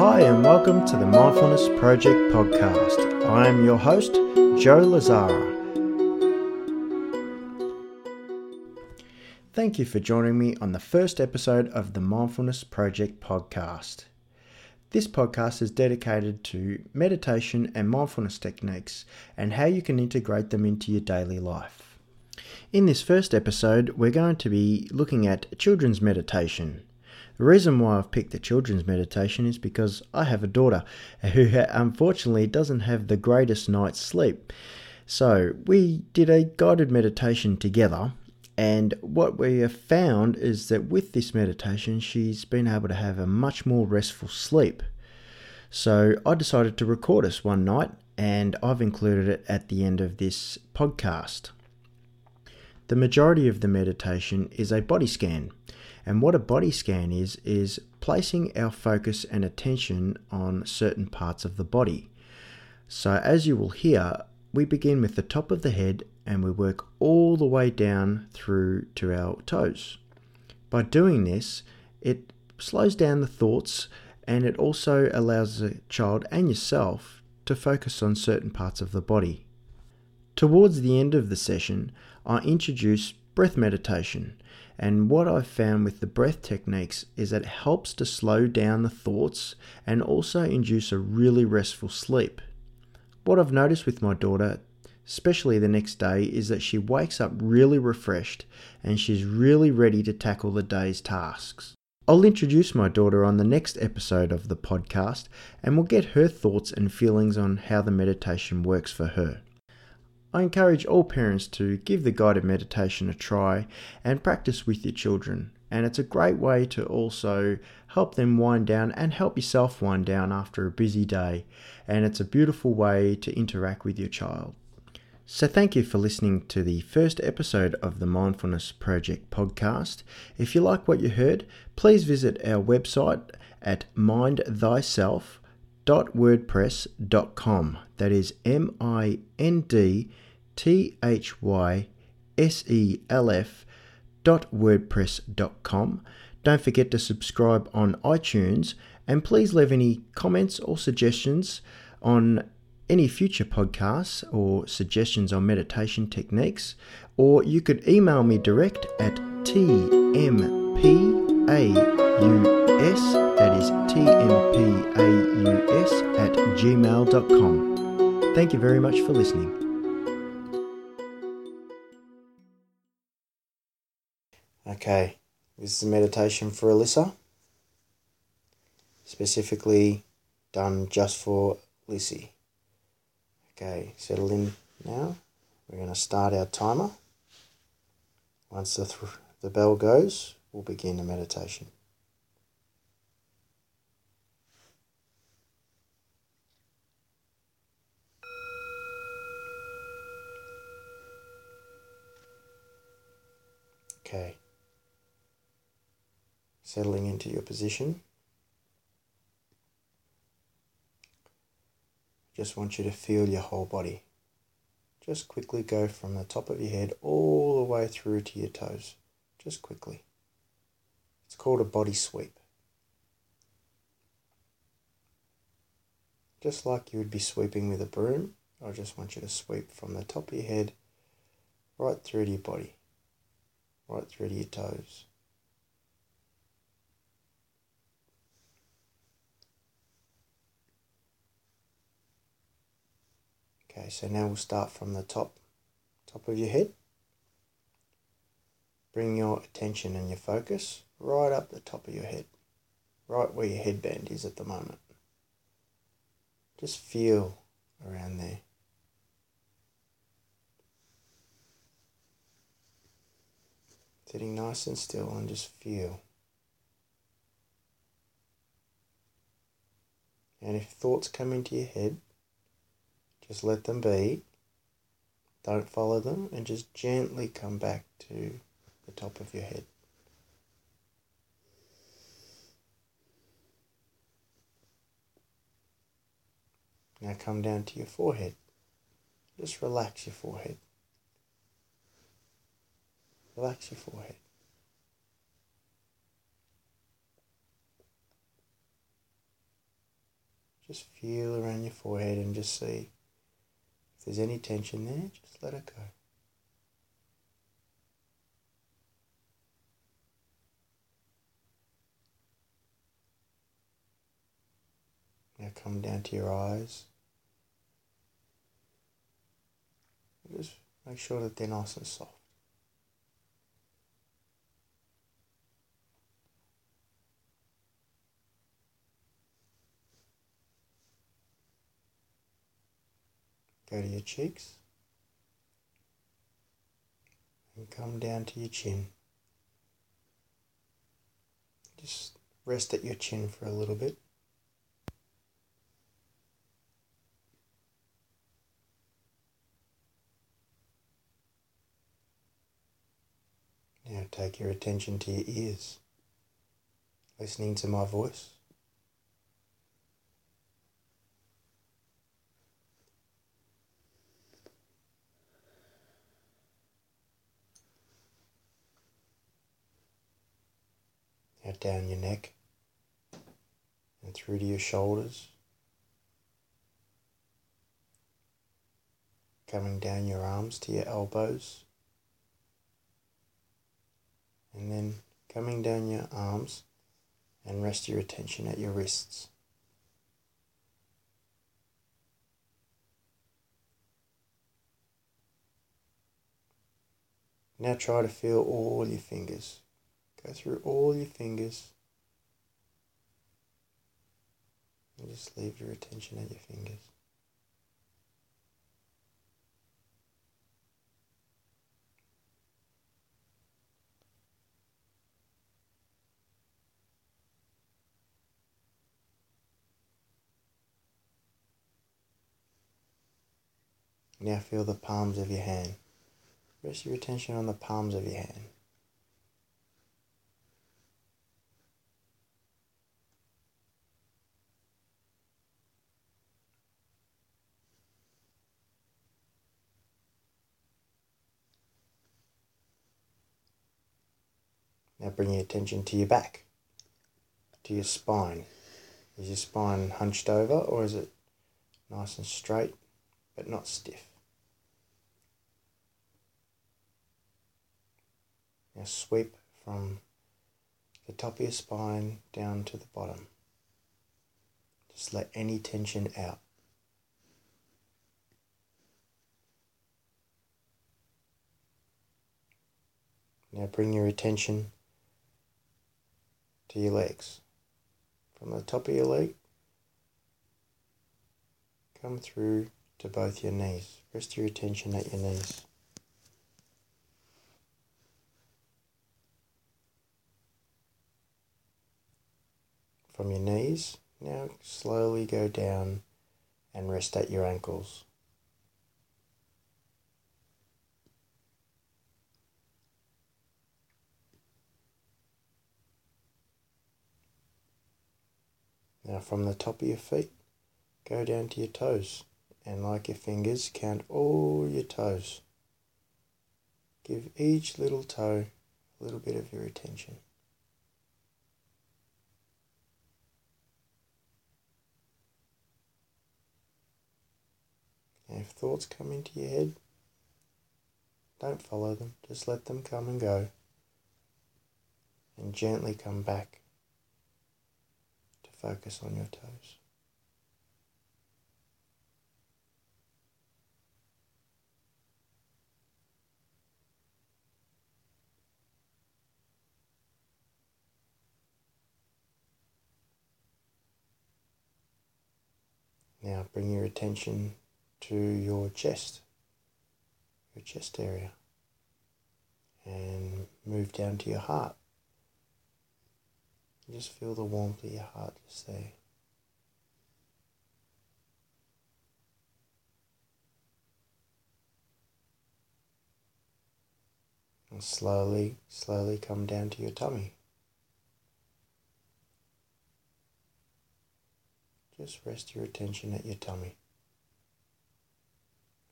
Hi, and welcome to the Mindfulness Project podcast. I am your host, Joe Lazara. Thank you for joining me on the first episode of the Mindfulness Project podcast. This podcast is dedicated to meditation and mindfulness techniques and how you can integrate them into your daily life. In this first episode, we're going to be looking at children's meditation. The reason why I've picked the children's meditation is because I have a daughter who unfortunately doesn't have the greatest night's sleep. So we did a guided meditation together, and what we have found is that with this meditation, she's been able to have a much more restful sleep. So I decided to record us one night, and I've included it at the end of this podcast. The majority of the meditation is a body scan. And what a body scan is, is placing our focus and attention on certain parts of the body. So, as you will hear, we begin with the top of the head and we work all the way down through to our toes. By doing this, it slows down the thoughts and it also allows the child and yourself to focus on certain parts of the body. Towards the end of the session, I introduce breath meditation and what I've found with the breath techniques is that it helps to slow down the thoughts and also induce a really restful sleep. What I've noticed with my daughter, especially the next day, is that she wakes up really refreshed and she's really ready to tackle the day's tasks. I'll introduce my daughter on the next episode of the podcast and we'll get her thoughts and feelings on how the meditation works for her. I encourage all parents to give the guided meditation a try and practice with your children. And it's a great way to also help them wind down and help yourself wind down after a busy day. And it's a beautiful way to interact with your child. So, thank you for listening to the first episode of the Mindfulness Project podcast. If you like what you heard, please visit our website at mindthyself.wordpress.com. That is M I N D T H Y S E L F dot wordpress.com. Don't forget to subscribe on iTunes and please leave any comments or suggestions on any future podcasts or suggestions on meditation techniques, or you could email me direct at tmpaus, that is tmpaus at gmail.com. Thank you very much for listening. Okay, this is a meditation for Alyssa, specifically done just for Lissy. Okay, settle in now. We're going to start our timer. Once the, th- the bell goes, we'll begin the meditation. Okay settling into your position. Just want you to feel your whole body. Just quickly go from the top of your head all the way through to your toes. Just quickly. It's called a body sweep. Just like you would be sweeping with a broom, I just want you to sweep from the top of your head right through to your body, right through to your toes. Okay, so now we'll start from the top, top of your head. Bring your attention and your focus right up the top of your head, right where your headband is at the moment. Just feel around there. Sitting nice and still and just feel. And if thoughts come into your head, just let them be. Don't follow them and just gently come back to the top of your head. Now come down to your forehead. Just relax your forehead. Relax your forehead. Just feel around your forehead and just see if there's any tension there, just let it go. Now come down to your eyes. Just make sure that they're nice and soft. Go to your cheeks and come down to your chin. Just rest at your chin for a little bit. Now take your attention to your ears, listening to my voice. Down your neck and through to your shoulders. Coming down your arms to your elbows. And then coming down your arms and rest your attention at your wrists. Now try to feel all your fingers. Go through all your fingers and just leave your attention at your fingers. Now feel the palms of your hand. Rest your attention on the palms of your hand. Bring your attention to your back, to your spine. Is your spine hunched over or is it nice and straight but not stiff? Now sweep from the top of your spine down to the bottom. Just let any tension out. Now bring your attention to your legs. From the top of your leg, come through to both your knees. Rest your attention at your knees. From your knees, now slowly go down and rest at your ankles. Now, from the top of your feet, go down to your toes, and like your fingers, count all your toes. Give each little toe a little bit of your attention. And if thoughts come into your head, don't follow them, just let them come and go, and gently come back focus on your toes. Now bring your attention to your chest, your chest area, and move down to your heart. Just feel the warmth of your heart just there. And slowly, slowly come down to your tummy. Just rest your attention at your tummy.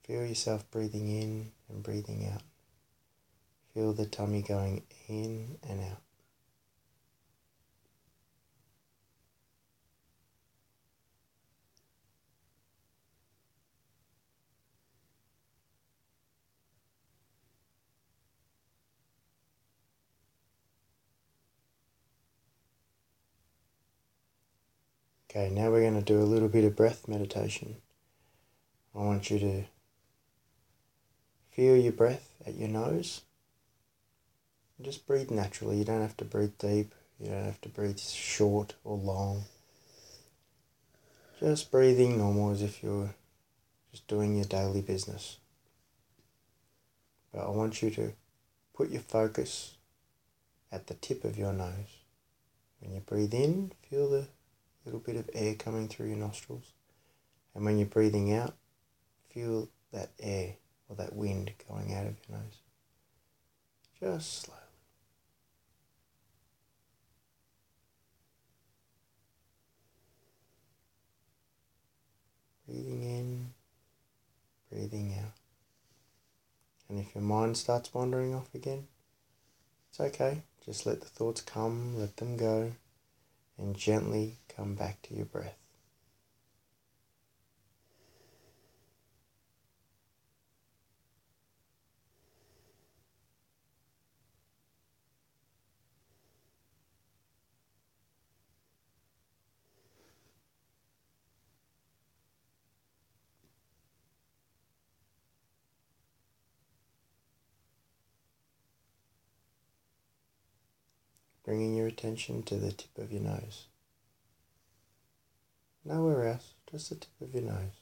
Feel yourself breathing in and breathing out. Feel the tummy going in and out. Okay, now we're going to do a little bit of breath meditation. I want you to feel your breath at your nose. Just breathe naturally. You don't have to breathe deep. You don't have to breathe short or long. Just breathing normal as if you're just doing your daily business. But I want you to put your focus at the tip of your nose. When you breathe in, feel the little bit of air coming through your nostrils. And when you're breathing out, feel that air or that wind going out of your nose. Just slowly. Breathing in, breathing out. And if your mind starts wandering off again, it's okay. Just let the thoughts come, let them go and gently come back to your breath. Bringing your attention to the tip of your nose. Nowhere else, just the tip of your nose.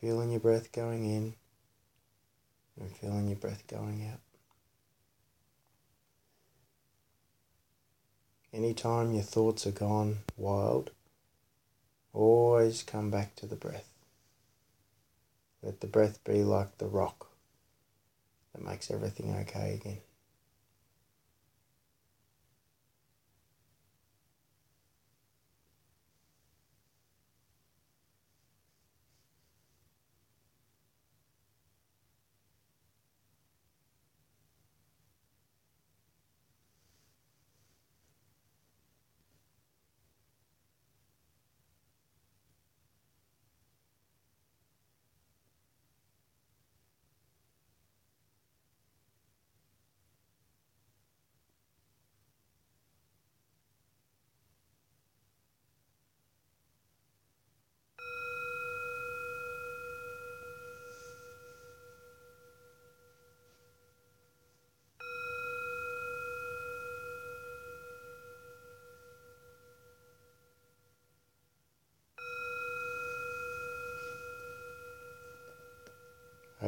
Feeling your breath going in and feeling your breath going out. Anytime your thoughts are gone wild, Always come back to the breath. Let the breath be like the rock that makes everything okay again.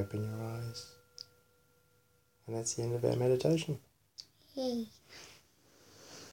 Open your eyes. And that's the end of our meditation.